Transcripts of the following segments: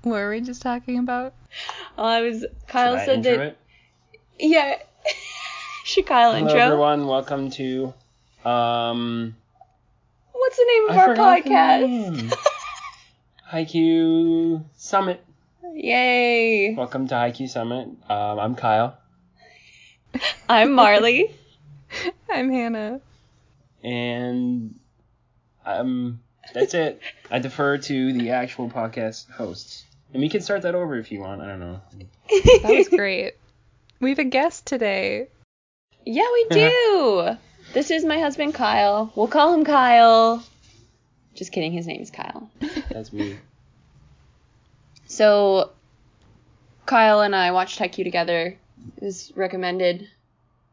What were we just talking about? Oh, I was. Kyle Should said intro that. it? Yeah. Should Kyle Hello, intro? everyone. Welcome to um. What's the name of I our podcast? name. Haikyuu Summit. Yay! Welcome to Haikyuu Summit. Um, I'm Kyle, I'm Marley. I'm Hannah. and um, that's it. I defer to the actual podcast hosts, and we can start that over if you want. I don't know. That was great. We have a guest today. Yeah, we do. this is my husband Kyle. We'll call him Kyle. Just kidding. His name is Kyle. That's me. So, Kyle and I watched Haikyuu together. It was recommended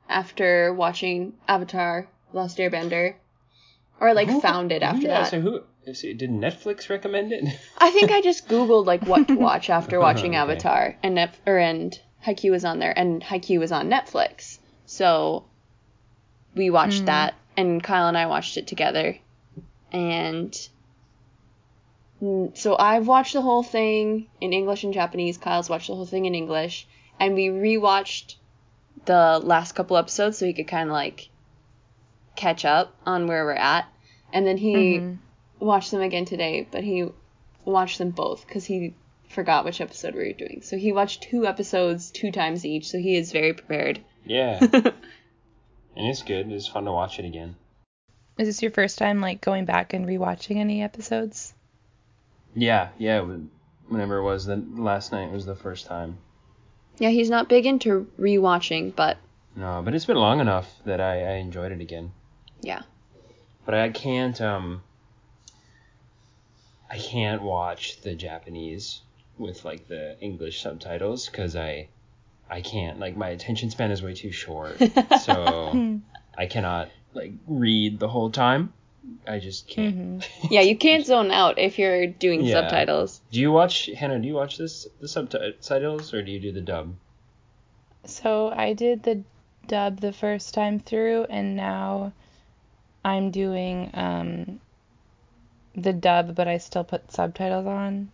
after watching Avatar: Last Airbender, or like Who- found it after yeah, that. So who? So did Netflix recommend it? I think I just googled like what to watch after watching Okay. Avatar, and Nef- or and Haikyuu was on there, and Haikyuu was on Netflix. So we watched that, and Kyle and I watched it together, and mm, so I've watched the whole thing in English and Japanese. Kyle's watched the whole thing in English, and we rewatched the last couple episodes so he could kind of like catch up on where we're at, and then he Mhm. Watched them again today, but he watched them both because he forgot which episode we were doing. So he watched two episodes two times each, so he is very prepared. yeah, and it's good. It's fun to watch it again. Is this your first time like going back and rewatching any episodes? Yeah, yeah. Whenever it was the last night was the first time. yeah, he's not big into rewatching, but No, but it's been long enough that I, I enjoyed it again. yeah. But I can't um I can't watch the Japanese with like the English subtitles because I I can't like my attention span is way too short. so I cannot like read the whole time. I just can't. Mhm. Yeah, you can't zone out if you're doing Yeah. subtitles. Do you watch Hannah? Do you watch this the subtitles or do you do the dub? So I did the dub the first time through, and now I'm doing um the dub, but I still put subtitles on.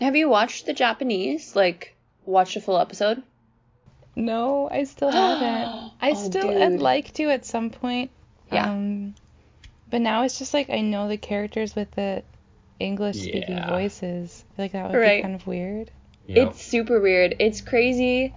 Have you watched the Japanese? Like, watched a full episode? No, I still haven't. I Oh, still dude. I'd like to at some point. Yeah. Um, but now it's just like I know the characters with the English speaking Yeah. voices. I feel like that would Right. be kind of weird. Yep. It's super weird. It's crazy.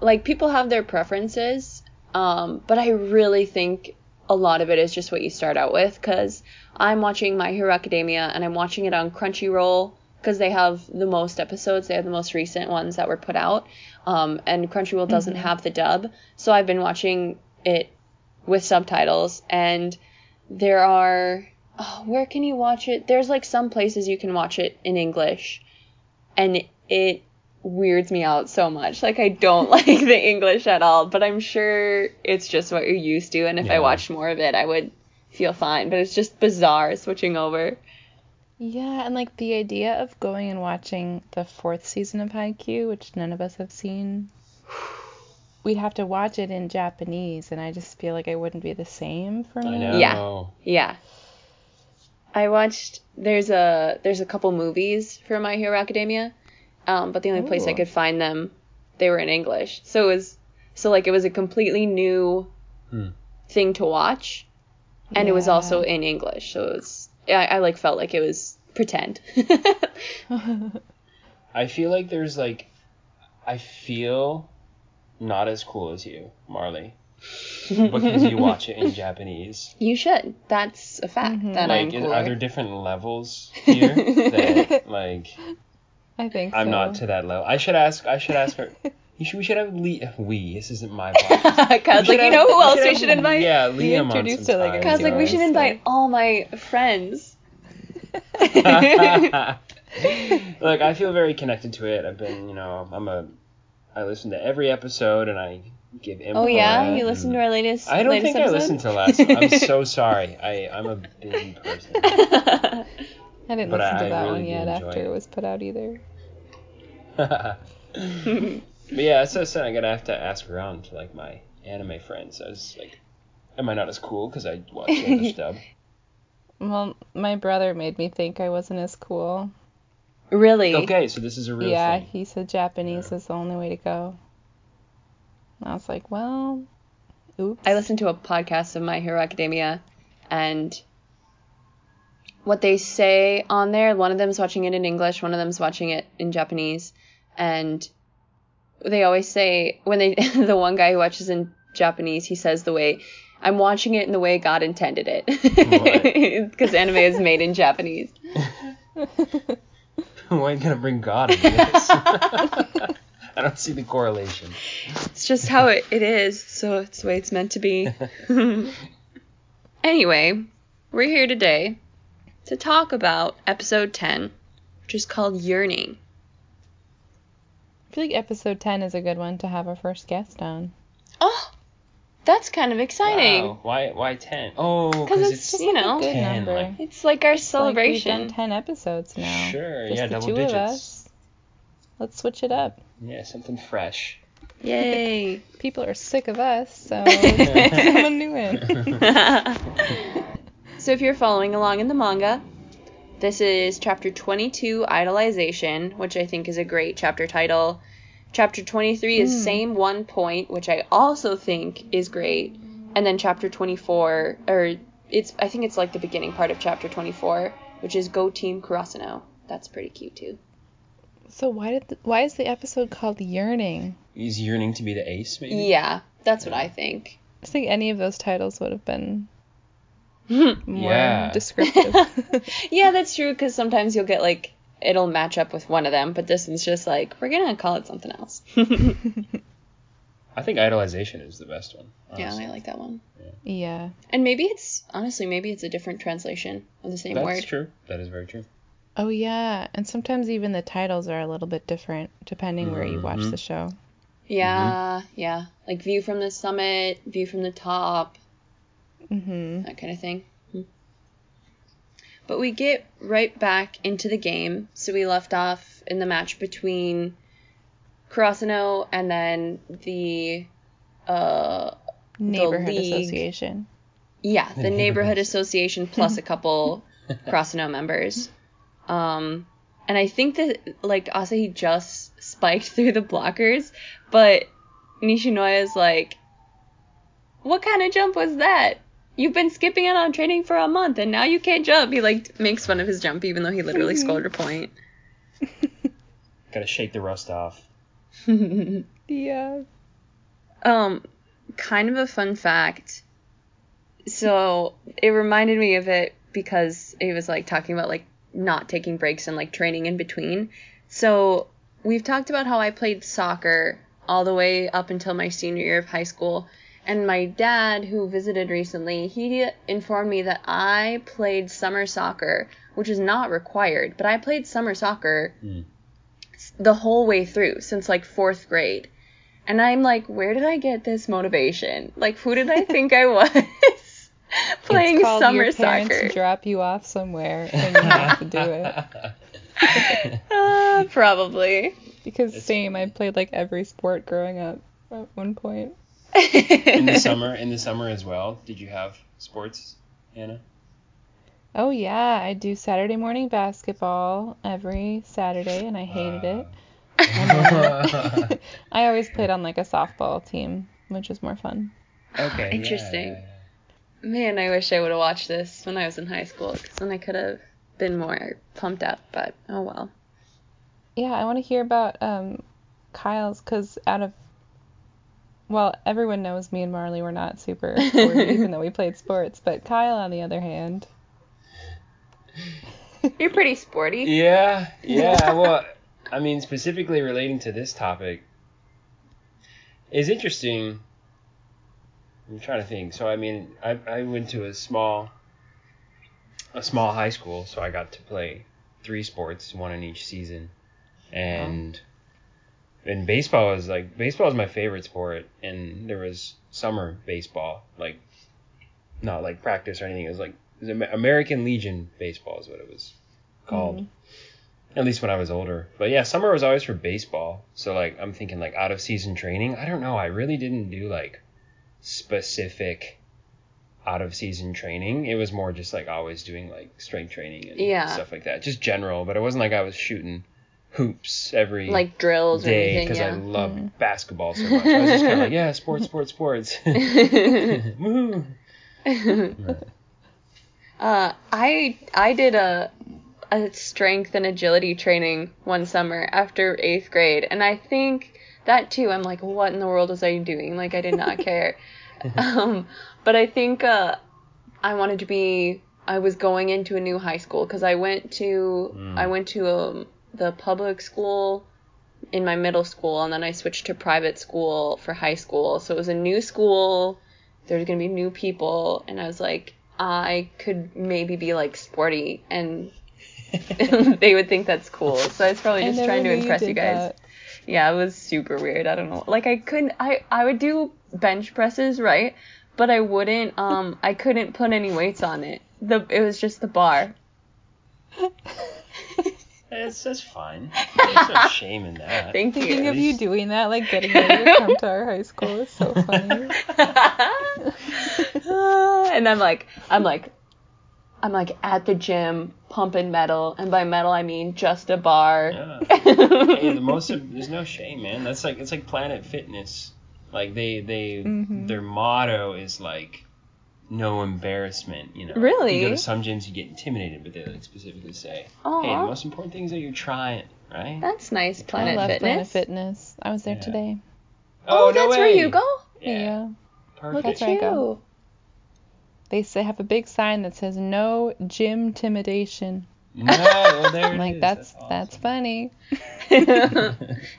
Like people have their preferences, um, but I really think a lot of it is just what you start out with. Because I'm watching My Hero Academia and I'm watching it on Crunchyroll because they have the most episodes. They have the most recent ones that were put out, um, and Crunchyroll doesn't have the dub. So I've been watching it with subtitles, and there are. Oh, where can you watch it? There's like some places you can watch it in English and it weirds me out so much. Like I don't like the English at all, but I'm sure it's just what you're used to and if I watched more of it, I would feel fine, but it's just bizarre switching over. Yeah, and like the idea of going and watching the fourth season of Haikyuu, which none of us have seen, we'd have to watch it in Japanese, and I just feel like it wouldn't be the same for me. I know. Yeah. Yeah. I watched there's a there's a couple movies for My Hero Academia. Um, but the only place I could find them they were in English. So it was so like it was a completely new Hmm. thing to watch and it was also in English. So it was I, I like felt like it was pretend. I feel like there's like, I feel not as cool as you, Marley, because you watch it in Japanese. you should. That's a fact Mhm. that I'm Like, is, cooler. are there different levels here that like I think I'm so. not to that level? I should ask. I should ask her. You should, we should have Lee. We. This isn't my podcast. We like, should you know have- who else we have- should invite? Yeah, on introduced it like Kyle's like, we should invite all my friends. Look, I feel very connected to it. I've been, you know, I'm a, I listen to every episode and I give input. Oh yeah, you mm. listened to our latest. I don't latest think I episode? listened to last. I'm so sorry. I I'm a busy person. I didn't But listen I- to I that really one yet after it. it was put out either. but yeah, that's what I said. I'm gonna have to ask around to like my anime friends. I was like, am I not as cool because I watch English dub? Well, my brother made me think I wasn't as cool. Really? Okay, so this is a real yeah, thing. he said Japanese is the only way to go. And I was like, well, oops. I listened to a podcast of My Hero Academia, and what they say on there, one of them's watching it in English, one of them's watching it in Japanese, and they always say when they the one guy who watches in Japanese, he says the way I'm watching it in the way God intended it, because anime is made in Japanese. Why are you gonna bring God into this? I don't see the correlation. It's just how it, it is, so it's the way it's meant to be. anyway, we're here today to talk about episode 10, which is called Yearning. I feel like episode 10 is a good one to have our first guest on. Oh, that's kind of exciting. Wow. Why? Why ten? Oh, 'Cause because it's, it's, you know, Good 10, number. like- It's like our Like, we've celebration. done 10 episodes now. Sure, Just yeah, the double two digits. of us. Let's switch it up. yeah, something fresh. Yay. People are sick of us, so let's someone new in. So if you're following along in the manga, this is chapter 22, Idolization, which I think is a great chapter title. Chapter 23 is Mm. Same One Point, which I also think is great. And then chapter 24, or it's I think it's like the beginning part of chapter 24, which is Go Team Karasuno. That's pretty cute too. So why did the, why is the episode called Yearning? He's yearning to be the ace, maybe. Yeah, that's what I think. I think any of those titles would have been more Yeah. descriptive. Yeah, that's true because sometimes you'll get like it'll match up with one of them, but this one's just like we're gonna call it something else. I think idolization is the best one. yeah. I like that one. yeah. And maybe it's honestly maybe it's a different translation of the same That's word. That's true. That is very true. Oh yeah, and sometimes even the titles are a little bit different depending where you watch Mhm. the show. Yeah, yeah, like view from the summit, view from the top, Mhm. that kind of thing. But we get right back into the game. So we left off in the match between Karasuno and then the uh Neighborhood league. association. Yeah, the neighborhood association plus a couple Karasuno members. Um, and I think that like Asahi just spiked through the blockers, but Nishinoya is like, "What kind of jump was that? You've been skipping it on training for a month, and now you can't jump." He like makes fun of his jump, even though he literally scored a point. Gotta shake the rust off. Yeah. Um, kind of a fun fact. So it reminded me of it because it was like talking about like not taking breaks and like training in between. So we've talked about how I played soccer all the way up until my senior year of high school. And my dad, who visited recently, he informed me that I played summer soccer, which is not required, but I played summer soccer Mm. the whole way through since like fourth grade. And I'm like, where did I get this motivation? Like, who did I think I was playing it's called summer your parents soccer? drop you off somewhere and you have to do it. Uh, probably. Because It's- same, I played like every sport growing up at one point. In the summer, in the summer as well. Did you have sports, Hannah? Oh yeah, I do Saturday morning basketball every Saturday and I hated it. it. I always played on like a softball team, which was more fun. okay. yeah, Interesting. yeah, yeah. Man, I wish I would have watched this when I was in high school, because then I could have been more pumped up. But oh well. Yeah, I want to hear about um, Kyle's because out of well, everyone knows me and Marley were not super sporty, even though we played sports. But Kyle, on the other hand, You're pretty sporty. Yeah, yeah. Well, I mean, specifically relating to this topic, is interesting. I'm trying to think. So, I mean, I I went to a small a small high school, so I got to play three sports, one in each season, and oh. And baseball was like baseball is my favorite sport, and there was summer baseball, like not like practice or anything. It was like it was American Legion baseball is what it was called. Mhm. At least when I was older. But yeah, summer was always for baseball. So like I'm thinking like out of season training. I don't know. I really didn't do like specific out of season training. It was more just like always doing like strength training and Yeah. stuff like that. Just general, but it wasn't like I was shooting hoops every like drills day because I Yeah. love basketball so much. I was just kind of like, yeah, sports, sports, sports. Woohoo. Uh, I I did a a strength and agility training one summer after eighth grade, and I think that too. I'm like, what in the world was I doing? Like, I did not care. um, but I think uh, I wanted to be. I was going into a new high school because I went to Mm. I went to um, the public school in my middle school, and then I switched to private school for high school. So it was a new school. There was gonna be new people, and I was like, I could maybe be like sporty, and they would think that's cool. So I was probably just trying to knew you impress you, guys. that. Yeah, it was super weird. I don't know. Like I couldn't. I I would do bench presses, right? But I wouldn't. Um, I couldn't put any weights on it. The it was just the bar. It's that's fine. There's no shame in that. Thank Thinking you. of you doing that, like getting ready to come to our high school, is so funny. and I'm like, I'm like, I'm like at the gym pumping metal, and by metal I mean just a bar. Yeah. hey, the most of, there's no shame, man. That's like it's like Planet Fitness. Like they they Mhm. their motto is like no embarrassment. You know. Really? You go to some gyms, you get intimidated, but they like specifically say, hey, the most important thing is that you're trying, right? That's nice, Planet I love Fitness. Planet Fitness. I was there Yeah. today. Oh, oh no that's where you go. Yeah. Perfect. Look That's at where I go. you. They say have a big sign that says no gym intimidation. No, well, there I'm it like is. that's awesome. that's funny.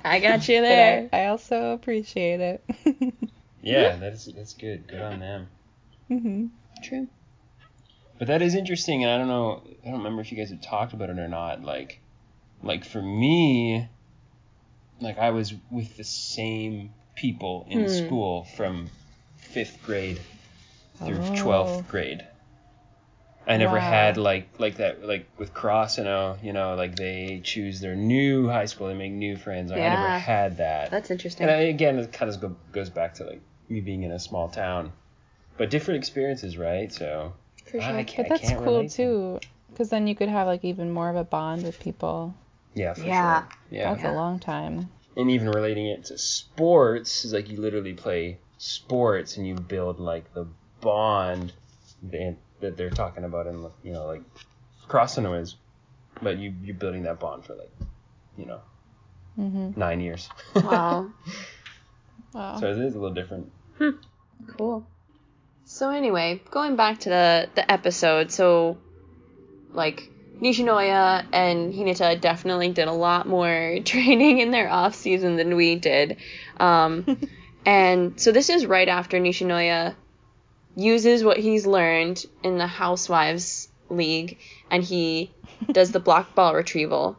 I got you there. I, I also appreciate it. Yeah, that's that's good. Good on them. Hmm True. But that is interesting, and I don't know. I don't remember if you guys have talked about it or not. Like, like for me, like I was with the same people in Hmm. school from fifth grade through Oh. twelfth grade. I never Wow. had like like that like with cross and oh you know like they choose their new high school they make new friends like, I never had that That's interesting. and I, again it kind of goes back to like me being in a small town but different experiences, right so For I sure. can't- But that's can't cool relate too, because then you could have like even more of a bond with people. Yeah, for Yeah. sure. Yeah. That's a long time. And even relating it to sports is like you literally play sports and you build like the bond that, that they're talking about in you know like Karasuno is, but you you're building that bond for like you know hmm nine years. Wow. Wow. so it is a little different. Cool. So anyway, going back to the the episode, so like Nishinoya and Hinata definitely did a lot more training in their off season than we did. Um, and so this is right after Nishinoya uses what he's learned in the Housewives League and he does the block ball retrieval.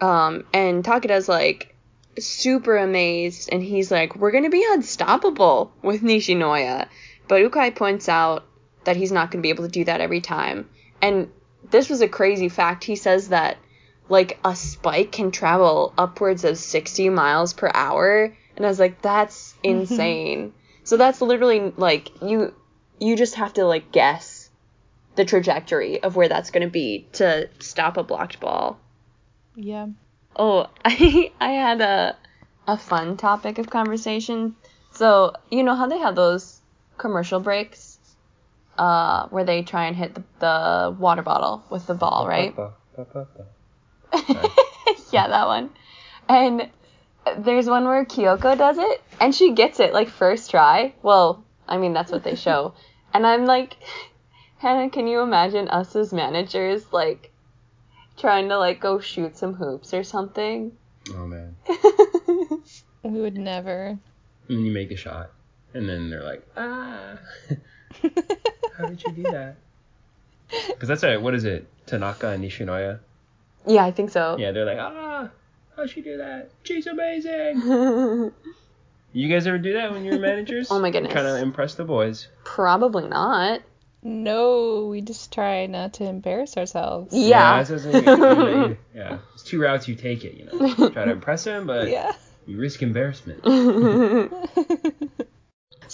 Um, and Takeda's like super amazed and he's like, We're gonna be unstoppable with Nishinoya. But Ukai points out that he's not gonna be able to do that every time. And this was a crazy fact. He says that like a spike can travel upwards of 60 miles per hour. And I was like, that's mm-hmm. insane. So that's literally like you you just have to like guess the trajectory of where that's going to be to stop a blocked ball. Yeah. Oh, I I had a a fun topic of conversation. So, you know how they have those commercial breaks uh where they try and hit the, the water bottle with the ball, right? yeah, that one. And there's one where Kyoko does it, and she gets it like first try. Well, I mean that's what they show. and I'm like, Hannah, can you imagine us as managers like trying to like go shoot some hoops or something? Oh man. We would never. And you make a shot, and then they're like, ah, how did you do that? Because that's a, what is it? Tanaka and Nishinoya. yeah, I think so. Yeah, they're like, ah, how'd she do that? She's amazing. You guys ever do that when you're managers? Oh my goodness. Kind of impress the boys. Probably not. No, we just try not to embarrass ourselves. Yeah. that's what I'm saying. You- you- yeah. It's two routes you take it, you know. Try to impress them, but Yeah. you risk embarrassment.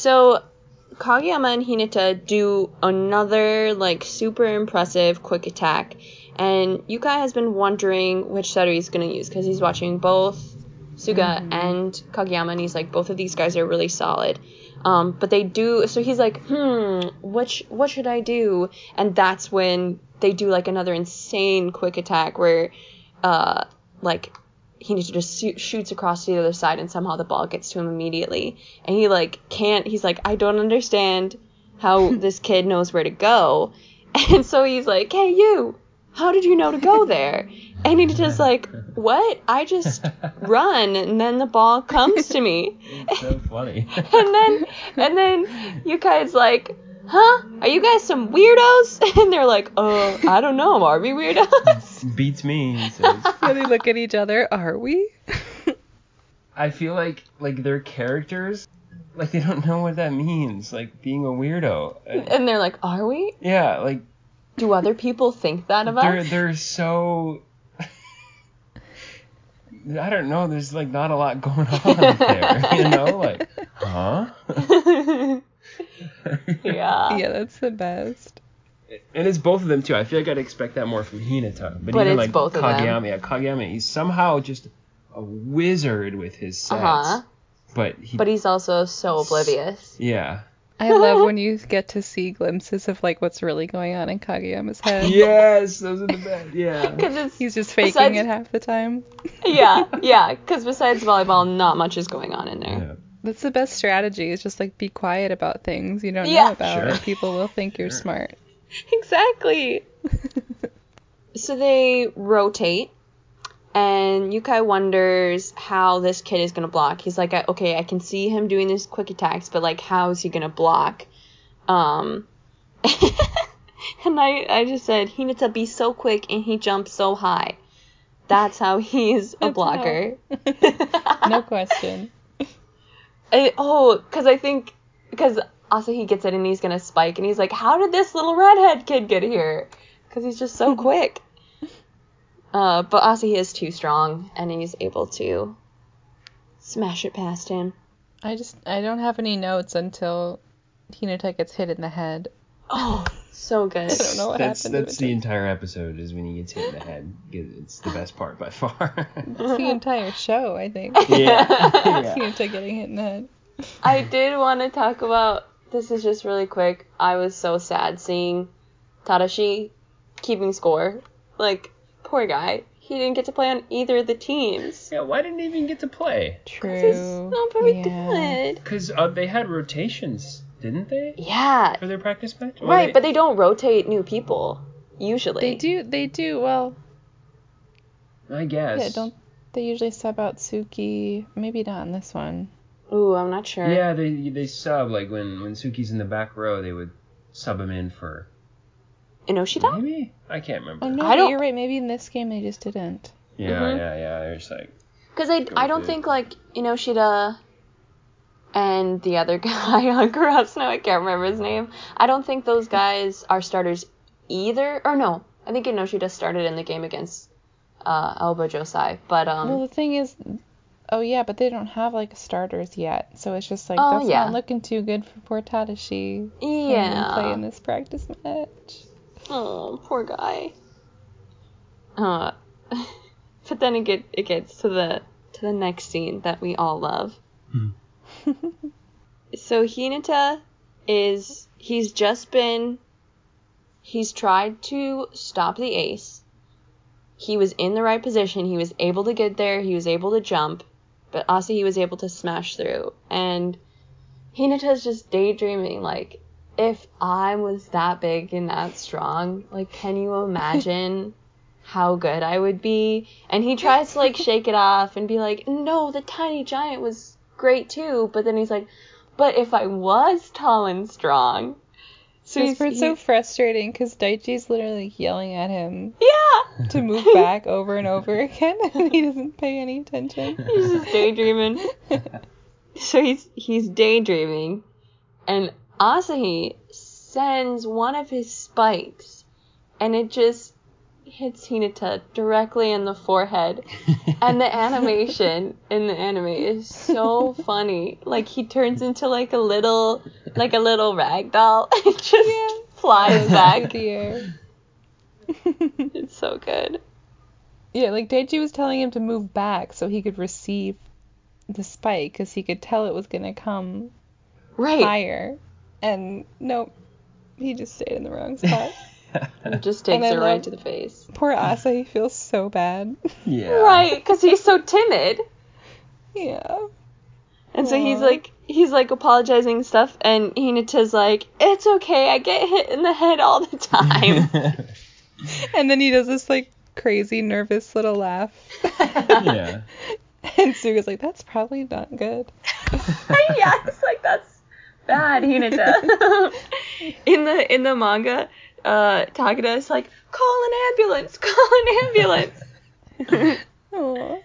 So Kageyama and Hinata do another like super impressive quick attack And Ukai has been wondering which setter he's going to use because he's watching both Suga and Kageyama, and he's like, both of these guys are really solid. Um, but they do, so he's like, hmm, which, what should I do? And that's when they do like another insane quick attack where, uh, like, he just shoots across to the other side and somehow the ball gets to him immediately. And he like can't, he's like, I don't understand how this kid knows where to go. And so he's like, hey, you, how did you know to go there? And he's just like, what? I just run and then the ball comes to me. It's so funny. and then, and then Ukai's like, huh? Are you guys some weirdos? And they're like, uh, I don't know. Are we weirdos? Beats me, he says. Yeah, they look at each other. Are we? I feel like like their characters like they don't know what that means, like being a weirdo. And they're like, are we? yeah, like Do other people think that of they're us? they're so I don't know, there's like not a lot going on up there, you know? Like, huh? Yeah. yeah, that's the best. And it's both of them too. I feel like I'd expect that more from Hinata. But, But even it's like both of. Kageyama, yeah, Kageyama, he's somehow just a wizard with his sets. Uh-huh. But he But he's also so oblivious. Yeah. I love when you get to see glimpses of like what's really going on in Kageyama's head. Yes, those are the best. Yeah. Because it's He's just faking Besides- it half the time. yeah, yeah. Because besides volleyball, not much is going on in there. yeah. That's the best strategy. Is just like be quiet about things you don't Yeah. know about, Sure. and people will think you're Sure. smart. Exactly. So they rotate, and Ukai wonders how this kid is gonna block. He's like, okay, I can see him doing these quick attacks, but like, how is he gonna block? Um, and I, I just said, he needs to be so quick and he jumps so high. That's how he's a That's blocker. no question. I- oh, because I think because Asahi gets it and he's gonna spike and he's like, "How did this little redhead kid get here?" Because he's just so quick. Uh, but Asahi is too strong and he's able to smash it past him. I just I don't have any notes until Hinata gets hit in the head. Oh, so good. I don't know what that's happened. that's the entire episode is when he gets hit in the head. It's the best part by far. It's the entire show, I think. yeah. yeah. Hinata getting hit in the head. I did want to talk about this is just really quick. I was so sad seeing Tadashi keeping score. Like, poor guy. He didn't get to play on either of the teams. Yeah, why didn't he even get to play? True. He's not very yeah. good. Because uh, they had rotations, didn't they? Yeah, For their practice match? Or right, they- but they don't rotate new people usually. They do. They do. Well, I guess. yeah. Don't they usually sub out Tsukki? Maybe not in this one. Ooh, I'm not sure. Yeah, they they sub like when when Tsukki's in the back row, they would sub him in for Ennoshita? maybe I can't remember. Oh no, I don't- you're right. Maybe in this game they just didn't. Yeah, Mhm. yeah, yeah. They're just like Because I, I don't with it. think like Ennoshita and the other guy on Karasuno, I can't remember his name. I don't think those guys are starters either. Or no, I think Ennoshita started in the game against uh, Aoba Johsai. But um, Well, the thing is, oh yeah, but they don't have like starters yet, so it's just like Oh, that's yeah. not looking too good for poor Tadashi. Can't play yeah. in this practice match. Oh, poor guy. Uh, but then it get it gets to the to the next scene that we all love. so Hinata is he's just been he's tried to stop the ace. He was in the right position. He was able to get there. He was able to jump, but also he was able to smash through. And Hinata's just daydreaming like if I was that big and that strong, like, can you imagine how good I would be? And he tries to, like, shake it off and be like, no, the tiny giant was great too. But then he's like, but if I was tall and strong. So This he's, so frustrating because Daichi's literally yelling at him yeah, to move back over and over again, and he doesn't pay any attention. he's just daydreaming. so he's he's daydreaming, and Asahi sends one of his spikes, and it just hits Hinata directly in the forehead. And the animation in the anime is so funny. Like he turns into like a little, like a little rag doll, and just flies Back back. the air. It's so good. Yeah, like Daichi was telling him to move back so he could receive the spike because he could tell it was gonna come Right. higher. And nope, he just stayed in the wrong spot. It just And takes I it right to the face. Poor Asa, he feels so bad. yeah. Right, because he's so timid. yeah. And so he's like he's like apologizing and stuff and Hinata's like, It's okay, I get hit in the head all the time. And then he does this like crazy nervous little laugh. yeah. And Suga's like, that's probably not good. yeah, it's like that's bad, Hinata. in the in the manga, uh Takeda is like, Call an ambulance, call an ambulance. Aw.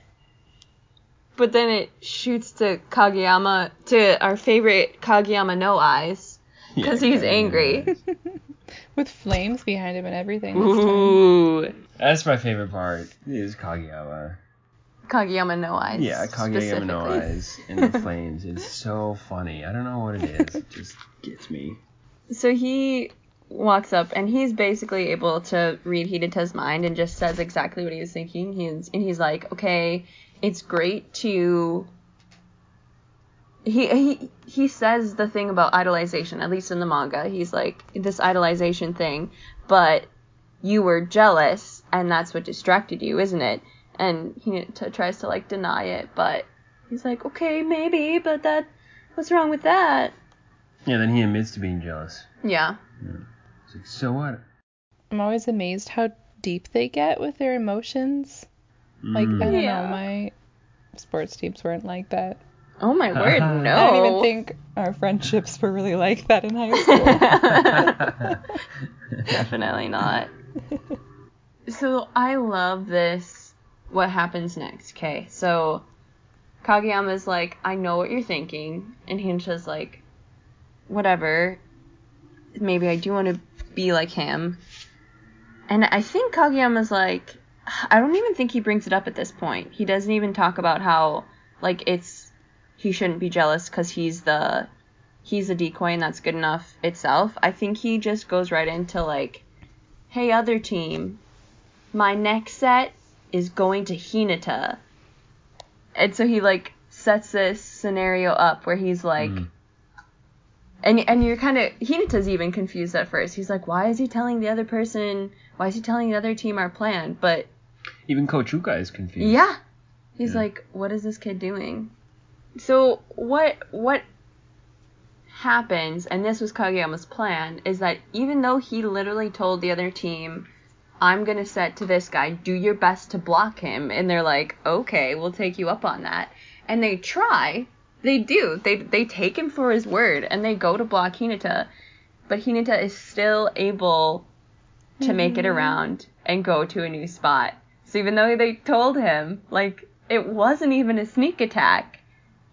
but then it shoots to Kageyama to our favorite Kageyama no eyes. 'Cause he's angry. With flames behind him and everything. Time. Ooh. That's my favorite part. Is Kageyama. Kageyama no eyes. Yeah, Kageyama no eyes in the flames is so funny. I don't know what it is. It just gets me. So he walks up and he's basically able to read Hinata's mind and just says exactly what he was thinking. He's and he's like, okay, it's great to. He he he says the thing about idolization, at least in the manga. He's like this idolization thing, but you were jealous and that's what distracted you, isn't it? And he t- tries to like deny it, but he's like, okay, maybe, but that, what's wrong with that? Yeah, then he admits to being jealous. Yeah. It's like, so what? I'm always amazed how deep they get with their emotions. Like, Mm. I don't Yeah. know, my sports teams weren't like that. Oh my word, no. I don't even think our friendships were really like that in high school. Definitely not. So I love this. What happens next? Okay, so Kageyama's like, I know what you're thinking, and Hinata's like, whatever. Maybe I do want to be like him. And I think Kageyama's like, I don't even think he brings it up at this point. He doesn't even talk about how like it's he shouldn't be jealous because he's the he's a decoy and that's good enough itself. I think he just goes right into like, hey, other team, my next set is going to Hinata. And so he like sets this scenario up where he's like, Mm. And and you're kind of Hinata's even confused at first. He's like, why is he telling the other person? Why is he telling the other team our plan? But Even Coach Ukai is confused. yeah. He's Yeah. like, what is this kid doing? So what what happens, and this was Kageyama's plan, is that even though he literally told the other team, I'm gonna set to this guy, do your best to block him, and they're like, okay, we'll take you up on that. And they try, they do, they they take him for his word, and they go to block Hinata, but Hinata is still able to make it around and go to a new spot. So even though they told him, like, it wasn't even a sneak attack,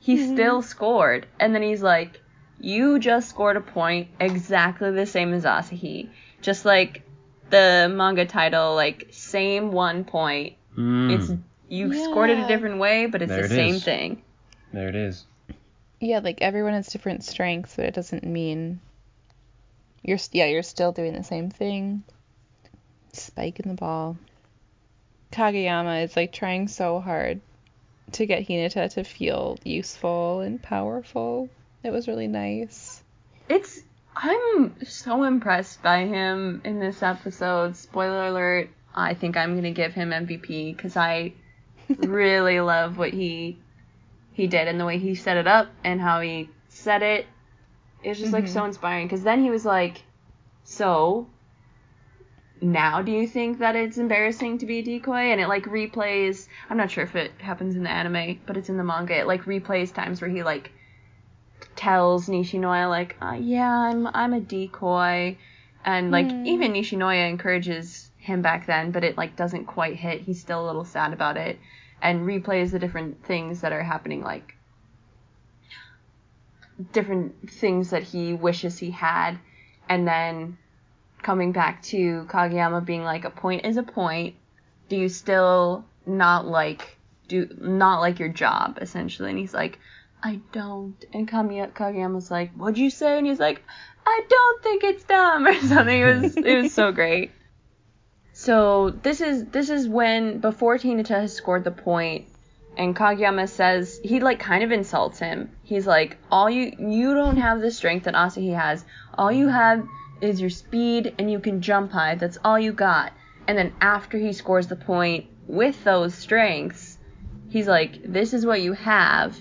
he still scored. And then he's like, You just scored a point exactly the same as Asahi. Just like the manga title, like, same one point. Mm. It's you scored it a different way, but it's There the it same is. thing. There it is. Yeah, like everyone has different strengths, but it doesn't mean you're yeah, you're still doing the same thing. Spike in the ball. Kageyama is like trying so hard to get Hinata to feel useful and powerful. It was really nice. It's I'm so impressed by him in this episode. Spoiler alert, I think I'm going to give him MVP cuz I really love what he he did and the way he set it up and how he said it. It was just like so inspiring cuz then he was like, "So, now do you think that it's embarrassing to be a decoy?" And it like replays, I'm not sure if it happens in the anime, but it's in the manga. It like replays times where he like tells Nishinoya like, uh, "Yeah, I'm I'm a decoy," and like even Nishinoya encourages him back then, but it like doesn't quite hit. He's still a little sad about it, and replays the different things that are happening, like different things that he wishes he had, and then coming back to Kageyama being like, "A point is a point. Do you still not like do not like your job essentially?" And he's like. I don't. And Kamiya, Kageyama's like, what'd you say? And he's like, I don't think it's dumb or something. It was it was so great. So this is this is when before Hinata has scored the point and Kageyama says he like kind of insults him. He's like, All you you don't have the strength that Asahi has. All you have is your speed and you can jump high. That's all you got. And then after he scores the point with those strengths, he's like, This is what you have.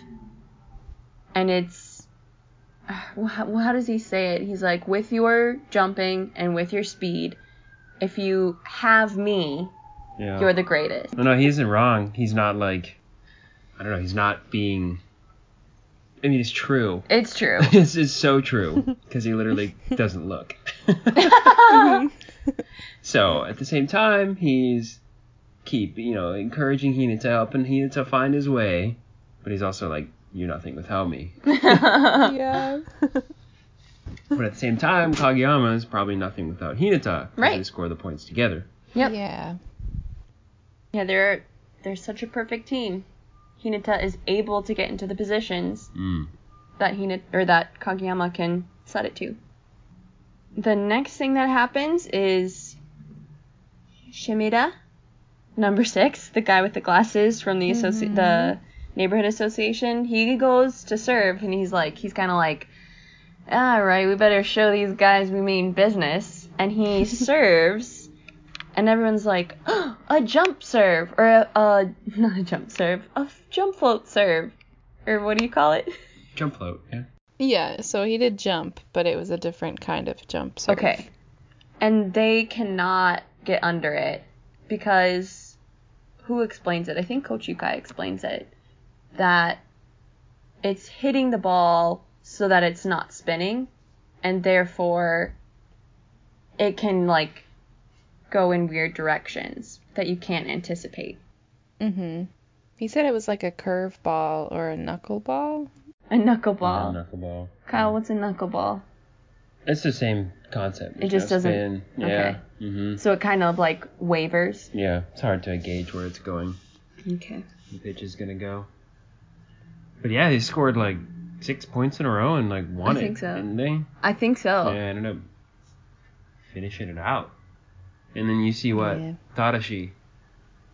And it's how does he say it? He's like, with your jumping and with your speed, if you have me, Yeah. you're the greatest. No, no, he isn't wrong. He's not like, I don't know. He's not being. I mean, it's true. It's true. This is so true because he literally doesn't look. so at the same time, he's keep you know encouraging Hinata, helping Hinata find his way, but he's also like, "You're nothing without me." yeah. But at the same time, Kageyama is probably nothing without Hinata. 'cause Right. They score the points together. Yep. Yeah. Yeah, they're they're such a perfect team. Hinata is able to get into the positions Mm. that Hinata or that Kageyama can set it to. The next thing that happens is Shimada, number six, the guy with the glasses from the associ- the neighborhood association. He goes to serve and he's like he's kind of like, all right, we better show these guys we mean business. And he serves, and everyone's like, oh, a jump serve or a, a not a jump serve, a jump float serve, or what do you call it? Jump float. Yeah. Yeah, so he did jump, but it was a different kind of jump. Sort of. Okay. And they cannot get under it because who explains it? I think Coach Ukai explains it that it's hitting the ball so that it's not spinning and therefore it can like go in weird directions that you can't anticipate. Mhm. He said it was like a curveball or a knuckleball. A knuckleball. Yeah, knuckleball. Kyle, what's a knuckleball? It's the same concept. It just doesn't- spin. okay. Yeah. hmm So it kind of like wavers. Yeah. It's hard to gauge where it's going. Okay. The pitch is gonna go. But yeah, they scored like six points in a row and like won I it, think so. didn't they? I think so. Yeah, I ended up finishing it out. And then you see what Yeah. Tadashi.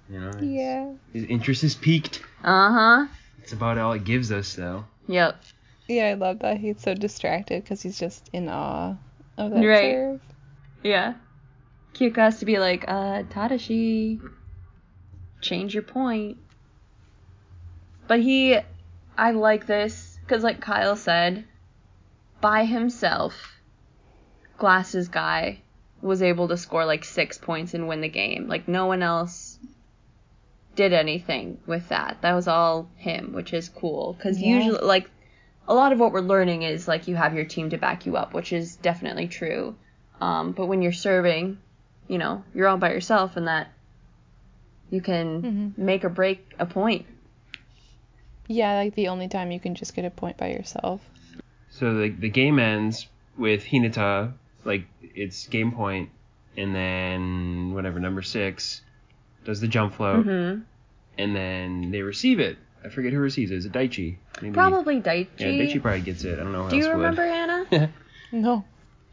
You know, his, Yeah. his interest is peaked. Uh huh. It's about all it gives us, though. Yep. Yeah, I love that he's so distracted because he's just in awe of that Right. serve. Yeah. Kyuka has to be like, uh, Tadashi, change your point. But he, I like this, because like Kyle said, by himself, Glasses guy was able to score like six points and win the game. Like no one else did anything with that. That was all him, which is cool. Because Yeah. usually, like, a lot of what we're learning is like you have your team to back you up, which is definitely true. Um, but when you're serving, you know, you're all by yourself, and that you can Mhm. make or break a point. Yeah, like the only time you can just get a point by yourself. So the the game ends with Hinata, like it's game point, and then whatever number six does the jump float, hmm and then they receive it. I forget who receives it. Is it Daichi? Maybe. Probably Daichi. Yeah, Daichi probably gets it. I don't know who Do you remember would. Hannah? No.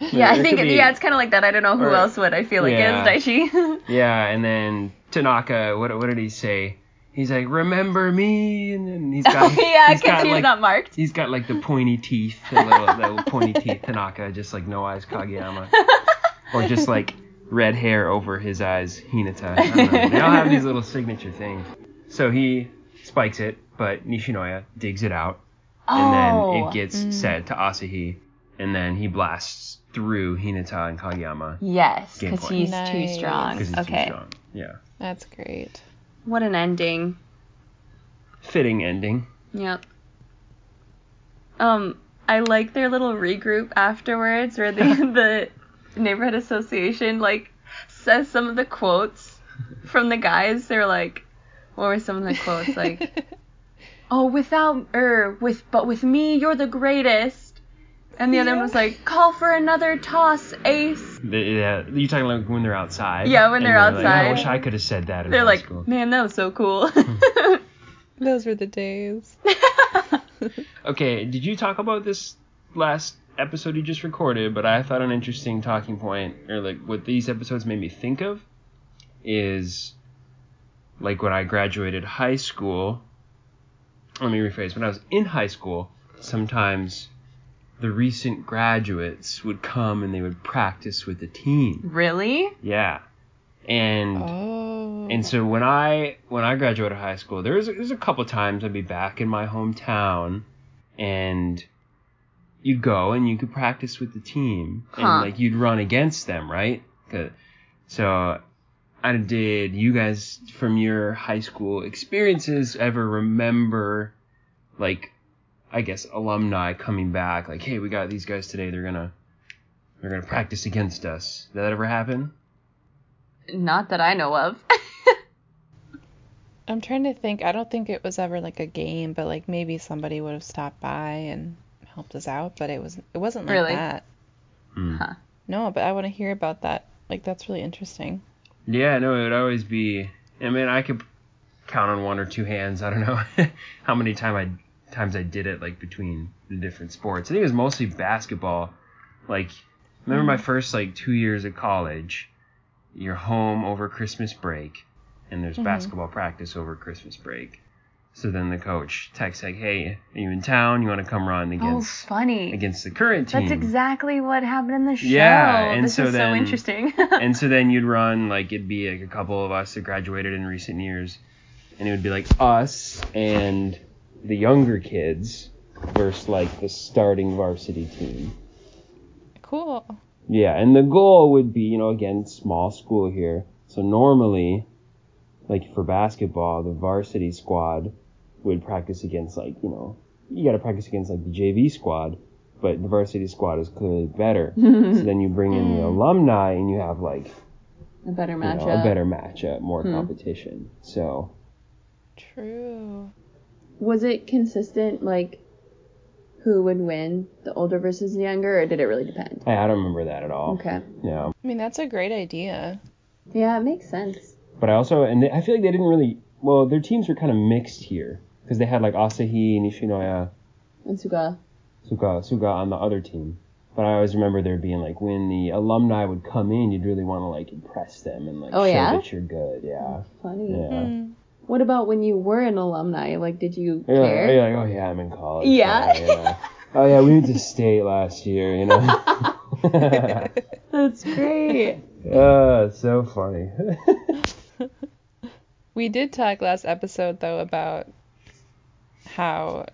yeah, I think be- yeah, it's kind of like that. I don't know who or- else would. I feel like Yeah. it's Daichi. Yeah, and then Tanaka, what what did he say? He's like, "Remember me," and then he's got oh yeah, he's because got he's like not marked. he's got like the pointy teeth, the little, the little pointy teeth. Tanaka, just like no eyes Kageyama, or just like red hair over his eyes Hinata. I don't know. They all have these little signature things. So he spikes it, but Nishinoya digs it out, and then Oh. it gets Mm. sent to Asahi, and then he blasts through Hinata and Kageyama Yes, because point. he's too strong. because he's okay. too strong. Yeah, That's great. What an ending. fitting ending. Yep. Um, I like their little regroup afterwards, where the the neighborhood association like says some of the quotes from the guys. They're like, what were some of the quotes like? Oh, without er, with but with me, you're the greatest. And the other one was like, call for another toss, ace. The, yeah, you talking like when they're outside? Yeah, when and they're like, oh, outside. I wish I could have said that in They're high like, school. man, that was so cool. Those were the days. Okay, did you talk about this last episode you just recorded? But I thought an interesting talking point, or like what these episodes made me think of, is like when I graduated high school. Let me rephrase. When I was in high school, sometimes the recent graduates would come and they would practice with the team. Really? Yeah. And Oh. and so when I when I graduated high school, there was there's a couple times I'd be back in my hometown, and you'd go and you could practice with the team, and like you'd run against them, right? So, I did you guys from your high school experiences ever remember, like, I guess alumni coming back, like, hey, we got these guys today, they're gonna they're gonna practice against us. Did that ever happen? Not that I know of. I'm trying to think. I don't think it was ever like a game, but like maybe somebody would have stopped by and helped us out, but it was it wasn't like Really? that. Hmm. Huh. No, but I want to hear about that. Like that's really interesting. Yeah, no, it would always be. I mean, I could count on one or two hands. I don't know how many time I times I did it like between the different sports. I think it was mostly basketball. Like, remember my first like two years of college. You're home over Christmas break, and there's Mhm. basketball practice over Christmas break. So then the coach texts like, "Hey, are you in town? You want to come run against? oh, against funny. against the current team?" That's exactly what happened in the show. Yeah, and this so is then- so interesting. and so then you'd run like it'd be like a couple of us that graduated in recent years and it would be like us and the younger kids versus like the starting varsity team Cool. yeah and the goal would be you know again small school here so normally like for basketball the varsity squad would practice against like you know you got to practice against like the jv squad but the varsity squad is clearly better so then you bring in the Mm. alumni and you have like a better you matchup. know, a better matchup, more Hmm. competition. So True. Was it consistent, like, who would win, the older versus the younger, or did it really depend? I, I don't remember that at all. Okay. Yeah, I mean, that's a great idea. Yeah, it makes sense. but I also and they, I feel like they didn't really. Well, their teams were kind of mixed here because they had like Asahi, Nishinoya, And Suga. Suga, Suga on the other team. But I always remember there being like when the alumni would come in, you'd really want to like impress them and like Oh, show yeah? that you're good. Yeah. Funny. Yeah. Hmm. What about when you were an alumni? Like, did you You're care? you're like, oh yeah, I'm in college. Yeah. yeah. Oh yeah, we went to state last year. You know. That's great. Oh, so funny. We did talk last episode though about how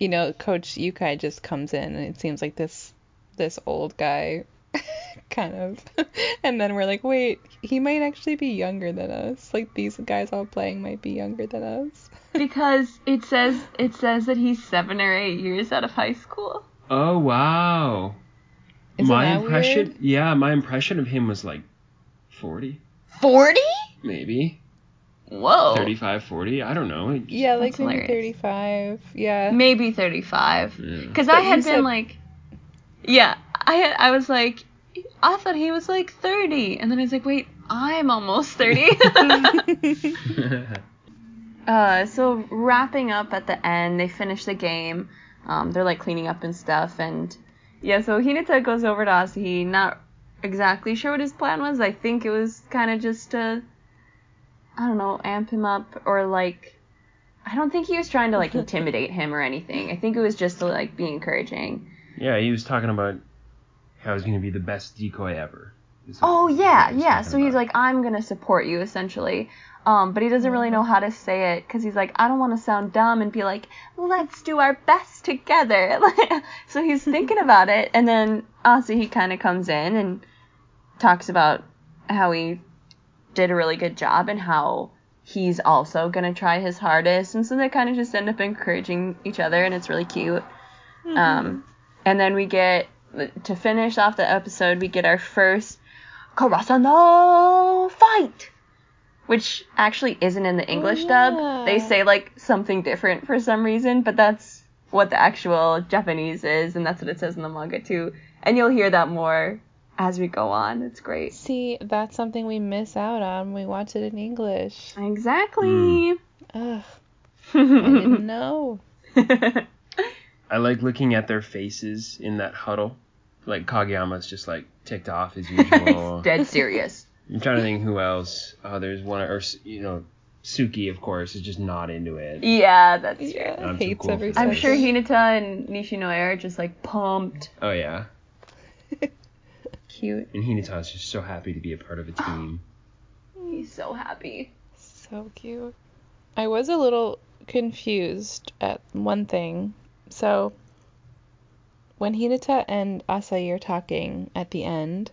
you know Coach Ukai just comes in and it seems like this this old guy kind of and then we're like wait he might actually be younger than us like these guys all playing might be younger than us because it says it says that he's seven or eight years out of high school. oh wow. Isn't my that impression, weird? yeah, my impression of him was like 40, Forty? maybe Whoa. 35, 40. I don't know. Just- yeah like maybe hilarious. 35 yeah Maybe thirty-five. Because But I you had said- been like, yeah, I I was like, I thought he was like thirty, and then I was like, wait, I'm almost thirty. uh, so wrapping up at the end, they finish the game. Um, they're like cleaning up and stuff, and yeah, so Hinata goes over to Asahi, not exactly sure what his plan was. I think it was kind of just to, I don't know, amp him up or like. I don't think he was trying to like intimidate him or anything. I think it was just to like be encouraging. yeah, he was talking about how he's going to be the best decoy ever. Oh yeah, yeah. talking So he's about. like, I'm gonna support you essentially. Um, but he doesn't really know how to say it because he's like, I don't want to sound dumb and be like, let's do our best together. so he's thinking about it, and then also he kind of comes in and talks about how he did a really good job and how he's also gonna try his hardest, and so they kind of just end up encouraging each other, and it's really cute. Um, and then we get to finish off the episode, we get our first Karasuno fight, which actually isn't in the English oh, yeah. dub. They say like something different for some reason, but that's what the actual Japanese is, and that's what it says in the manga too. And you'll hear that more as we go on. It's great. see that's something we miss out on we watch it in english Exactly. Hmm. ugh i didn't know I like looking at their faces in that huddle. Like Kageyama's just like ticked off as usual. Dead serious. I'm trying to think who else. Oh, there's one or you know, Tsukki of course is just not into it. Yeah, that's true. Yeah, I'm hates cool every I'm sure Hinata and Nishinoya are just like pumped. Oh yeah, Cute. and Hinata's just so happy to be a part of a team. He's so happy. So cute. I was a little confused at one thing. So, when Hinata and Asahi are talking at the end,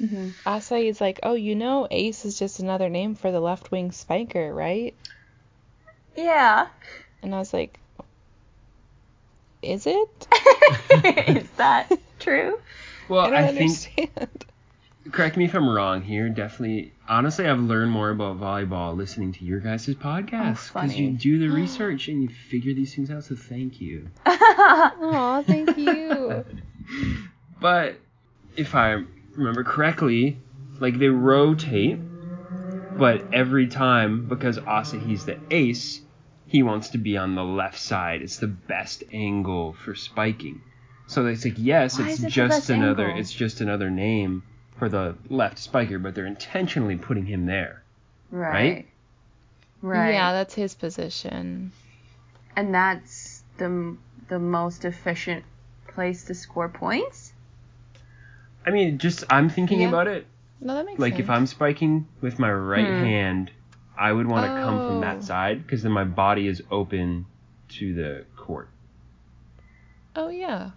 Mm-hmm. Asahi is like, "Oh, you know, Ace is just another name for the left wing spiker, right?" Yeah. And I was like, "Is it? is that true? Well, I don't I, think understand. correct me if I'm wrong here. Definitely, honestly, I've learned more about volleyball listening to your guys' podcast because you do the research and you figure these things out. So thank you. Aw, thank you. But if I remember correctly, like they rotate, but every time because Asahi's the ace, he wants to be on the left side. It's the best angle for spiking. So it's like yes, Why it's it just another angle? it's just another name for the left spiker, but they're intentionally putting him there. Right. Right. Yeah, that's his position. And that's the the most efficient place to score points. I mean, just I'm thinking Yeah. about it. No, that makes sense. Like sense. if I'm spiking with my right Hmm. hand, I would want to come from Oh. that side because then my body is open to the court. Oh yeah.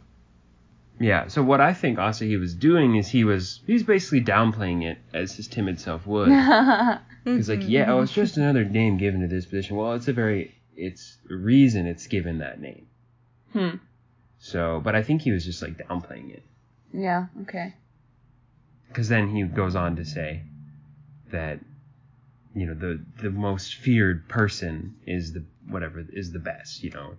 Yeah. So what I think Asahi was doing is he was he's basically downplaying it as his timid self would. Because like yeah, oh, it's just another name given to this position. Well, it's a very it's a reason it's given that name. Hmm. So, but I think he was just like downplaying it. Yeah. Okay. because then he goes on to say that you know the the most feared person is the whatever is the best you know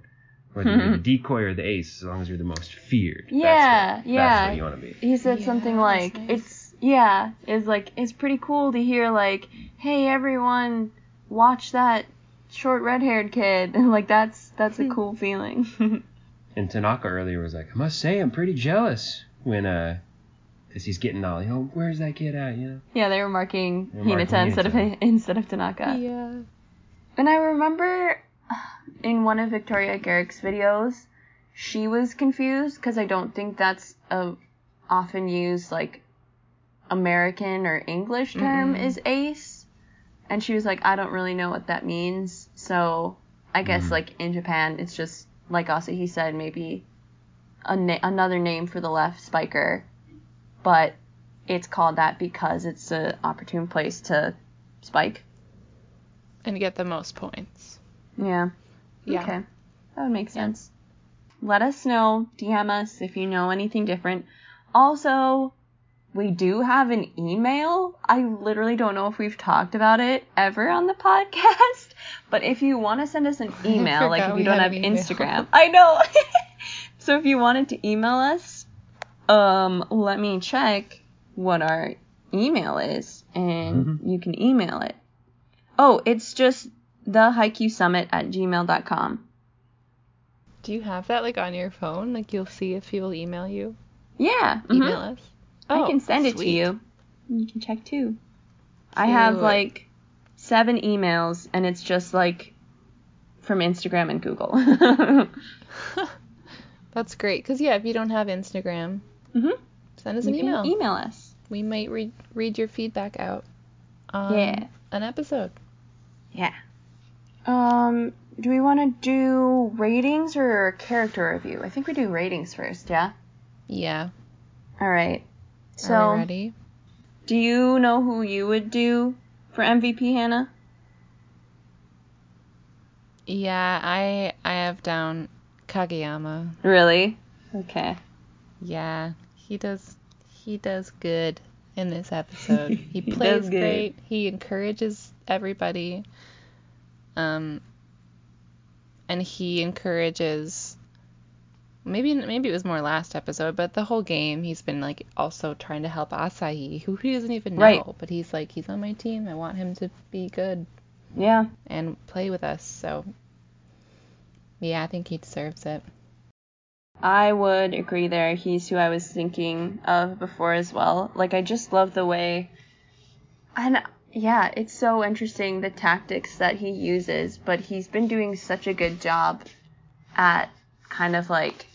whether you're the decoy or the ace as long as you're the most feared Yeah, that's what, yeah. that's what you want to be He said Yeah, something like nice. it's yeah, it's like it's pretty cool to hear like, hey everyone, watch that short red-haired kid. And like that's that's a cool feeling. And Tanaka earlier was like I must say I'm pretty jealous when uh because he's getting all you know where's that kid at you know yeah, they were marking They were marking Hinata instead of instead of Tanaka. Yeah. And I remember in one of Victoria Garrick's videos, she was confused because I don't think that's a often used like American or English term Mm-mm. is ace. And she was like, I don't really know what that means. So I guess Mhm. like in Japan, it's just like Asahi said, maybe a na- another name for the left spiker, but it's called that because it's an opportune place to spike. And get the most points. Yeah. Yeah. Okay. That would make sense. Let us know, DM us if you know anything different. Also, we do have an email. I literally don't know if we've talked about it ever on the podcast, but if you want to send us an email, like if you don't had have. Instagram, I know. so if you wanted to email us, um, let me check what our email is, and Mhm. you can email it. Oh, it's just the summit at gmail.com. Do you have that like on your phone? Like you'll see if people email you. Yeah. mhm. Email us. I Oh, can send it to you. You can check too. I have like seven emails, and it's just like from Instagram and Google. That's great. Because, yeah, if you don't have Instagram, hmm send us You an email. can email us. we might read read your feedback out on Yeah. an episode. Yeah. Um, do we want to do ratings or character review? I think we do ratings first, yeah? Yeah. All right. Are So, we ready? do you know who you would do for MVP, Hannah? Yeah, I I have down Kageyama. Really? Okay. Yeah, he does he does good in this episode. He He plays great. He encourages everybody. Um and he encourages maybe maybe it was more last episode, but the whole game he's been like also trying to help Asahi, who he doesn't even know, Right. but he's like he's on my team. I want him to be good Yeah. and play with us. So yeah, I think he deserves it. I would agree there. He's who I was thinking of before as well. Like I just love the way And yeah, it's so interesting the tactics that he uses, but he's been doing such a good job at kind of like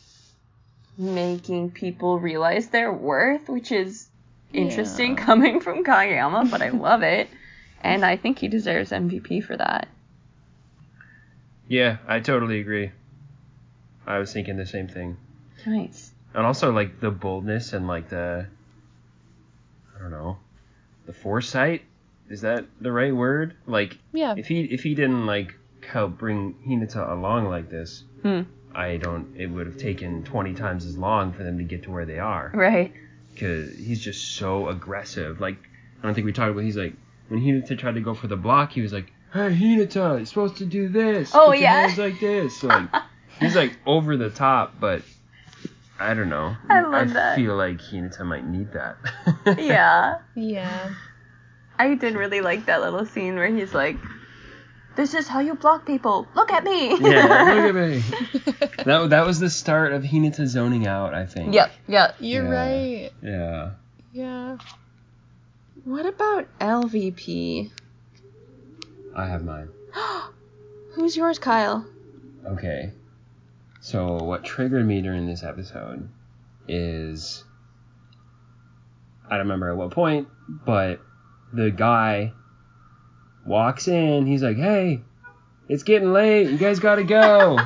making people realize their worth, which is interesting Yeah. coming from Kageyama, but I love it. And I think he deserves MVP for that. Yeah, I totally agree. I was thinking the same thing. Nice. And also like the boldness and like the I don't know. The foresight? Is that the right word? Like Yeah. if he if he didn't like help bring Hinata along like this, Hmm. I don't it would have taken 20 times as long for them to get to where they are Right. cuz he's just so aggressive. Like I don't think we talked about he's like when Hinata tried to go for the block, he was like, "Hey Hinata, you're supposed to do this. Oh, Put your hands like this." So, like he's like over the top, but I don't know. I love that. I feel like Hinata might need that. Yeah. Yeah. I did really like that little scene where he's like, This is how you block people. Look at me. yeah, look at me. That that was the start of Hinata zoning out, I think. Yep, yep. You're Yeah. right. Yeah. Yeah. What about LVP? I have mine. Who's yours, Kyle? Okay. So what triggered me during this episode is I don't remember at what point, but the guy walks in, he's like, Hey, it's getting late, you guys gotta go.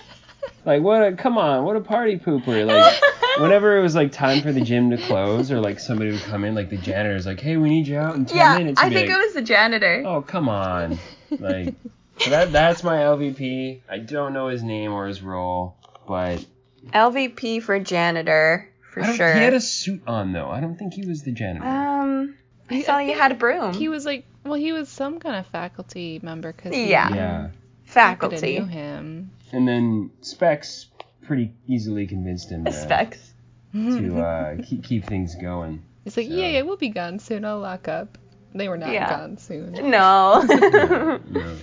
like what a come on, what a party pooper. Like whenever it was like time for the gym to close or like somebody would come in, like the janitor's like, Hey, we need you out in ten yeah, minutes. I think like, it was the janitor. Oh come on! Like so that that's my LVP. I don't know his name or his role, but LVP for janitor, for I don't, sure. he had a suit on though. I don't think he was the janitor. um, I He- saw I you had a broom. He was like, well, he was some kind of faculty member because Yeah. yeah, knew faculty. him. and then Specs pretty easily convinced him to, Specs. to uh, keep keep things going. He's like, So- yeah, yeah, we'll be gone soon. I'll lock up. They were not Yeah. gone soon. No. No.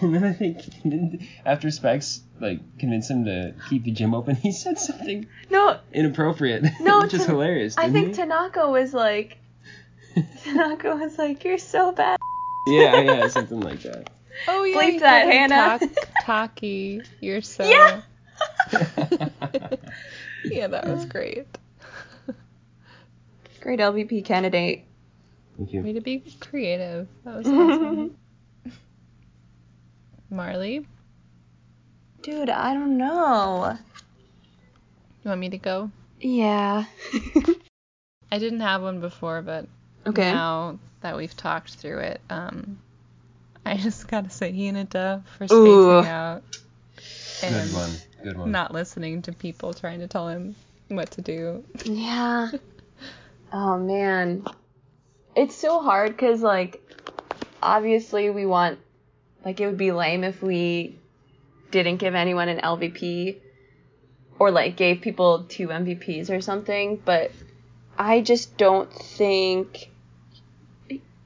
And then I think after Specs like convinced him to keep the gym open, he said something no, inappropriate, No, which is Tan- hilarious. I think he? Tanaka was like, Tanaka was like, you're so bad. yeah, yeah, something like that. Oh yeah, Bleep that, Hannah. Tak- Taki, you're so. Yeah. Yeah, that was great. Great LVP candidate. Thank you. Way to be creative. That was awesome. Marley, Dude, I don't know. you want me to go? Yeah. I didn't have one before, but okay. now that we've talked through it, um, I just gotta say Hinata for spacing Ooh. out Good and one. Good one. not listening to people trying to tell him what to do. Yeah. Oh man. It's so hard cuz like obviously we want like it would be lame if we didn't give anyone an LVP or like gave people two MVPs or something, but I just don't think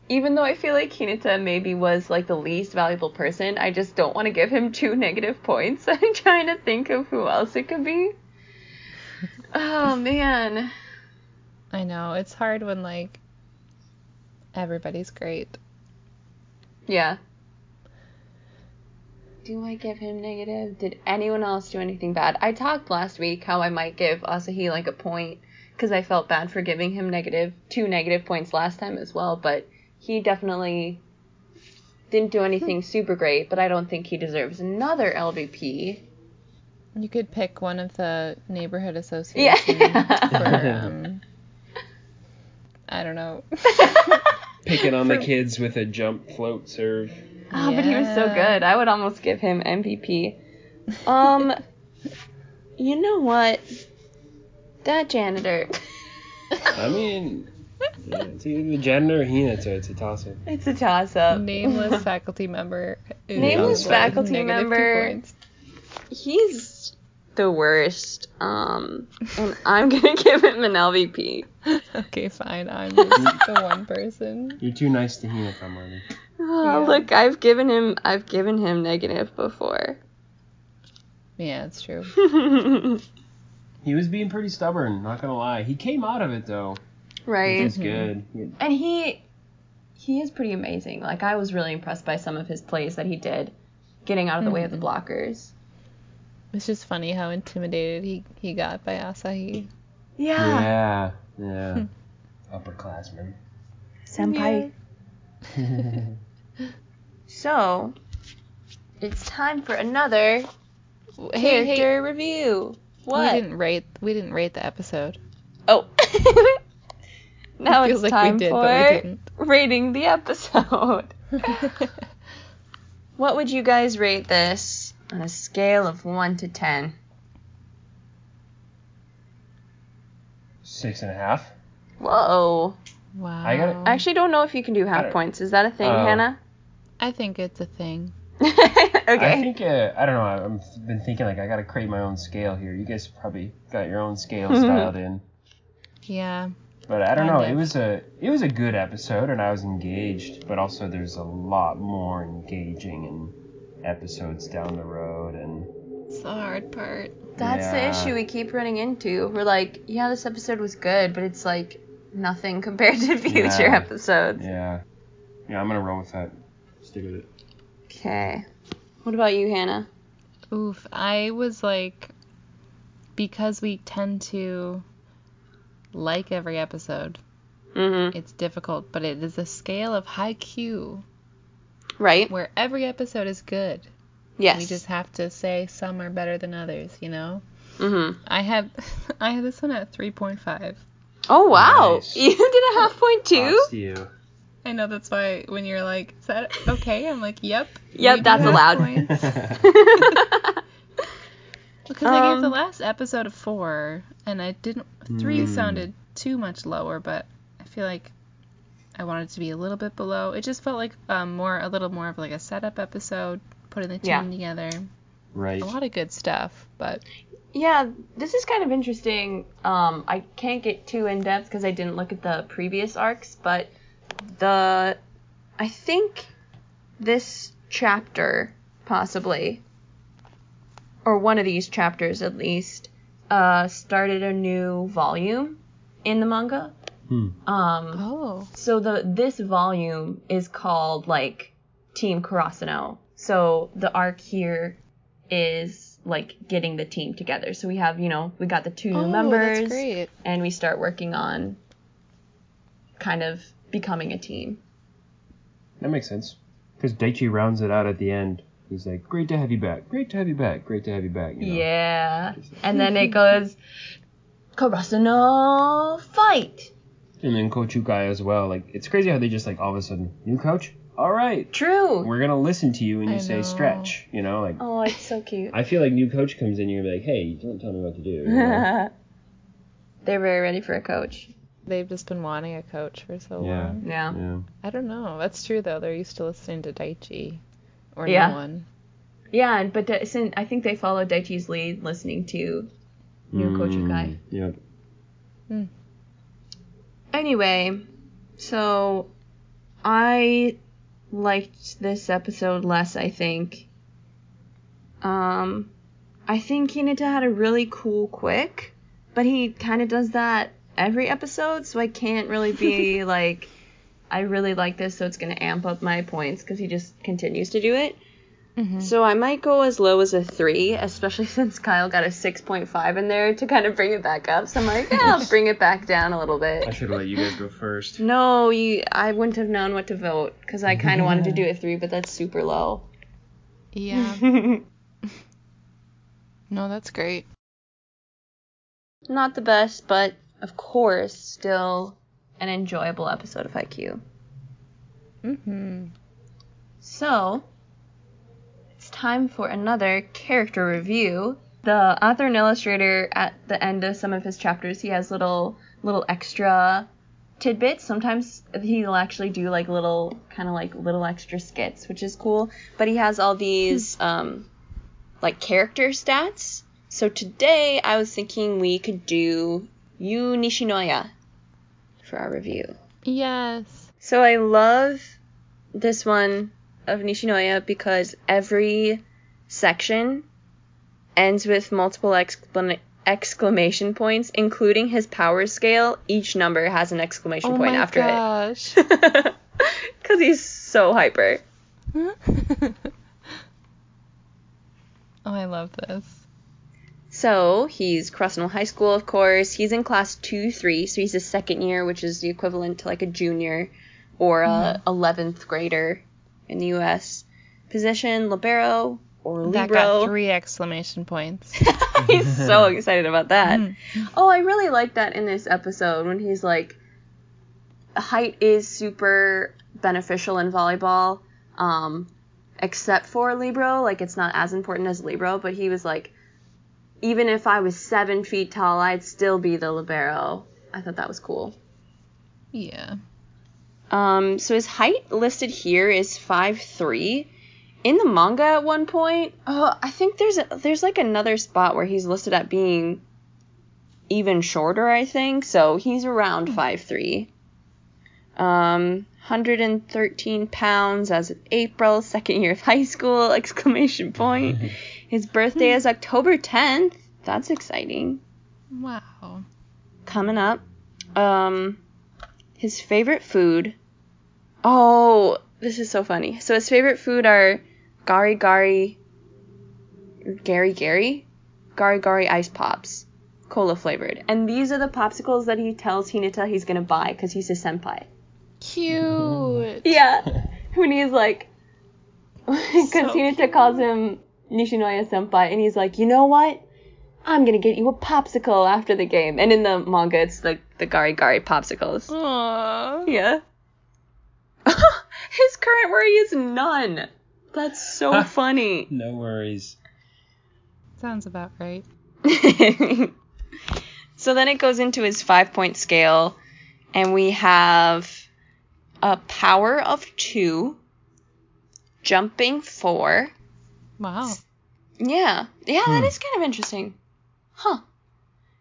even though I feel like Hinata maybe was like the least valuable person, I just don't want to give him two negative points. I'm trying to think of who else it could be. Oh man. I know it's hard when like everybody's great. Yeah. Do I give him negative? Did anyone else do anything bad? I talked last week how I might give Asahi like a point because I felt bad for giving him negative two negative points last time as well, but he definitely didn't do anything super great, but I don't think he deserves another LVP. You could pick one of the neighborhood associations Yeah. for um, I don't know. Picking on the kids with a jump float serve. Oh, but he was so good. I would almost give him MVP. Um, you know what? That janitor. I mean, yeah, it's either the janitor or so It's a toss up. It's a toss up. Nameless faculty member. Nameless faculty negative member. He's the worst. Um, and I'm gonna give him an LVP. Okay, fine. I'm the one person. You're too nice to Hinata, Marley. Oh, Yeah. look, I've given him I've given him negative before. Yeah, it's true. He was being pretty stubborn, not gonna lie. He came out of it though, which right. is good. And he he is pretty amazing. Like I was really impressed by some of his plays that he did, getting out of the way of the mm-hmm. blockers. It's just funny how intimidated he, he got by Asahi. Yeah. Yeah. Yeah. Upperclassman. Senpai. So, it's time for another Hey, hey, character review. What? we didn't rate we didn't rate the episode. Oh. now Feels it's like we time did, for but we didn't. rating the episode. What would you guys rate this on a scale of 1 to 10? Six and a half. Whoa. wow. I gotta- I actually don't know if you can do half points. Is that a thing, Oh. Hannah? I think it's a thing. okay. I think uh, I don't know. I've been thinking like I gotta create my own scale here. You guys probably got your own scale styled in, Yeah. But I don't know. It was a it was a good episode, and I was engaged. But also, there's a lot more engaging in episodes down the road, and It's the hard part. That's Yeah. the issue we keep running into. We're like, yeah, this episode was good, but it's like nothing compared to future Yeah. episodes. yeah, yeah. I'm gonna roll with that. Stick with it. Okay. What about you, Hannah? Oof. I was like because we tend to like every episode, Mm-hmm. it's difficult, but it is a scale of Haikyuu Right? where every episode is good. Yes. We just have to say some are better than others, you know? Mm-hmm. I have I have this one at 3.5. Oh wow, Nice. you did a half point too. You. I know that's why when you're like, is that okay? I'm like, yep. Yep, that's have allowed. Because I gave the Um, last episode a four, and I didn't. Three Mm. sounded too much lower, but I feel like I wanted to be a little bit below. It just felt like um, more, a little more of like a setup episode, putting the team Yeah. together. right. A lot of good stuff, but yeah, this is kind of interesting. Um, I can't get too in depth because I didn't look at the previous arcs, but the I think this chapter possibly or one of these chapters at least uh, started a new volume in the manga. Hmm. Um, oh, so the this volume is called like Team Karasuno. So the arc here is like getting the team together. So we have, you know, we got the two new oh, members that's great. and we start working on kind of becoming a team. That makes sense. Because Daichi rounds it out at the end. He's like, "Great to have you back. Great to have you back. Great to have you back." You know? Yeah. And then it goes Karasuno fight. And then Coach Ukai as well. Like, it's crazy how they just like all of a sudden, new coach. All right, True. we're gonna listen to you when you I say know. stretch. You know, like Oh, it's so cute. I feel like new coach comes in, you're going to be like, "Hey, don't tell me what to do." you know? They're very ready for a coach. They've just been wanting a coach for so Yeah. long. Yeah. yeah. I don't know. That's true though. They're used to listening to Daichi or Yeah. no one. Yeah, and- but uh, since I think they followed Daichi's lead, listening to new Coach Ukai. Mm, Yep. Anyway, so I liked this episode less, I think. Um, I think Hinata had a really cool quick, but he kind of does that every episode, so I can't really be like, I really like this, so it's gonna amp up my points because he just continues to do it. Mhm. So I might go as low as a three, especially since Kyle got a 6.5 in there to kind of bring it back up. So I'm like, yeah, I'll bring it back down a little bit. I should have let you guys go first. No, you. I wouldn't have known what to vote because I kind of wanted to do a three, but that's super low. Yeah. No, that's great. Not the best, but of course, still an enjoyable episode of Haikyuu. Mm-hmm. So, it's time for another character review. The author and illustrator at the end of some of his chapters, he has little little extra tidbits. Sometimes he'll actually do like little kind of like little extra skits, which is cool. But he has all these um like character stats. So today I was thinking we could do Yu Nishinoya for our review. Yes. So I love this one of Nishinoya because every section ends with multiple exclam- exclamation points, including his power scale. Each number has an exclamation Oh point my after gosh. it. Because he's so hyper. oh, I love this. So he's Karasuno High School, of course. He's in class two, three, so he's a second year, which is the equivalent to like a junior or a eleventh grader in the U.S. Position libero or That got three exclamation points. he's so excited about that. Mm. Oh, I really like that in this episode when he's like, height is super beneficial in volleyball, um, except for libero. Like it's not as important as libero, but he was like, even if I was seven feet tall, I'd still be the libero. I thought that was cool. Yeah. Um, so his height listed here is five three. In the manga, at one point, oh, I think there's a, there's like another spot where he's listed at being even shorter. I think so. He's around five three. Um, 113 pounds as of April, second year of high school! Exclamation point. His birthday is October 10th. That's exciting Wow. coming up. Um, his favorite food. Oh, this is so funny. So his favorite food are gari gari, gary gary, gari gari ice pops, cola flavored, and these are the popsicles that he tells Hinata he's gonna buy because he's a senpai. Cute. Yeah, when he's like, because So Hinata calls him Nishinoya senpai, and he's like, you know what? I'm gonna get you a popsicle after the game. And in the manga, it's like the gari gari popsicles. Aww. Yeah. His current worry is none. That's so funny. No worries. Sounds about right. so then it goes into his five point scale, and we have a power of two, jumping four. Wow. Yeah, yeah, that Hmm. is kind of interesting. Huh.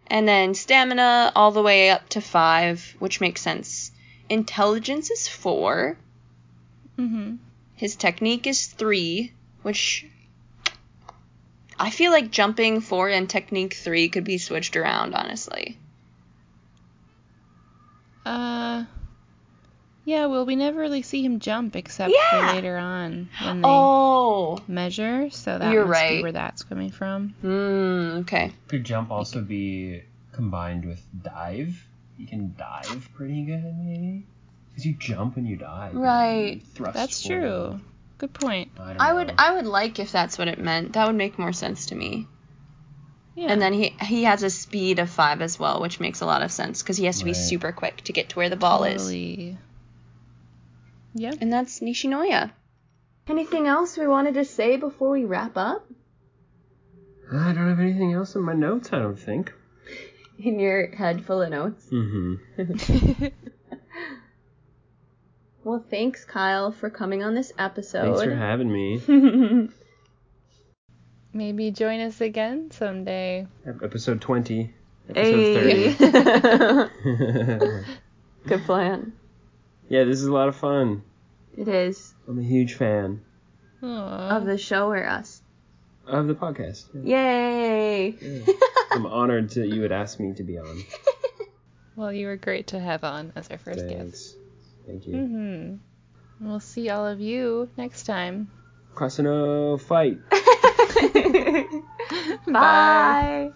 And then stamina all the way up to five, which makes sense. Intelligence is four. Mm-hmm. His technique is three, which I feel like jumping four and technique three could be switched around, honestly. Uh. Yeah, well, we never really see him jump except Yeah. for later on when they Oh. measure, so that You're must right. be where that's coming from. Hmm. Okay. Could jump also be combined with dive? You can dive pretty good, maybe? Because you jump when you dive. Right. you That's forward. true. Good point. I, I would I would like if that's what it meant. That would make more sense to me. Yeah. And then he he has a speed of five as well, which makes a lot of sense because he has to be super quick to get to where the ball is. Totally. Yep. And that's Nishinoya. Anything else we wanted to say before we wrap up? I don't have anything else in my notes, I don't think. In your head full of notes. Mm-hmm. Well, thanks, Kyle, for coming on this episode. Thanks for having me. Maybe join us again someday. Episode 20. Hey. Episode 30. Good plan. Yeah, this is a lot of fun. It is. I'm a huge fan Aw. Of the show or us. of the podcast. Yeah. Yay! Yeah. I'm honored that you would ask me to be on. Well, you were great to have on as our first guest. Thanks. Thank you. Mm-hmm. We'll see all of you next time. Karasuno fight. Bye.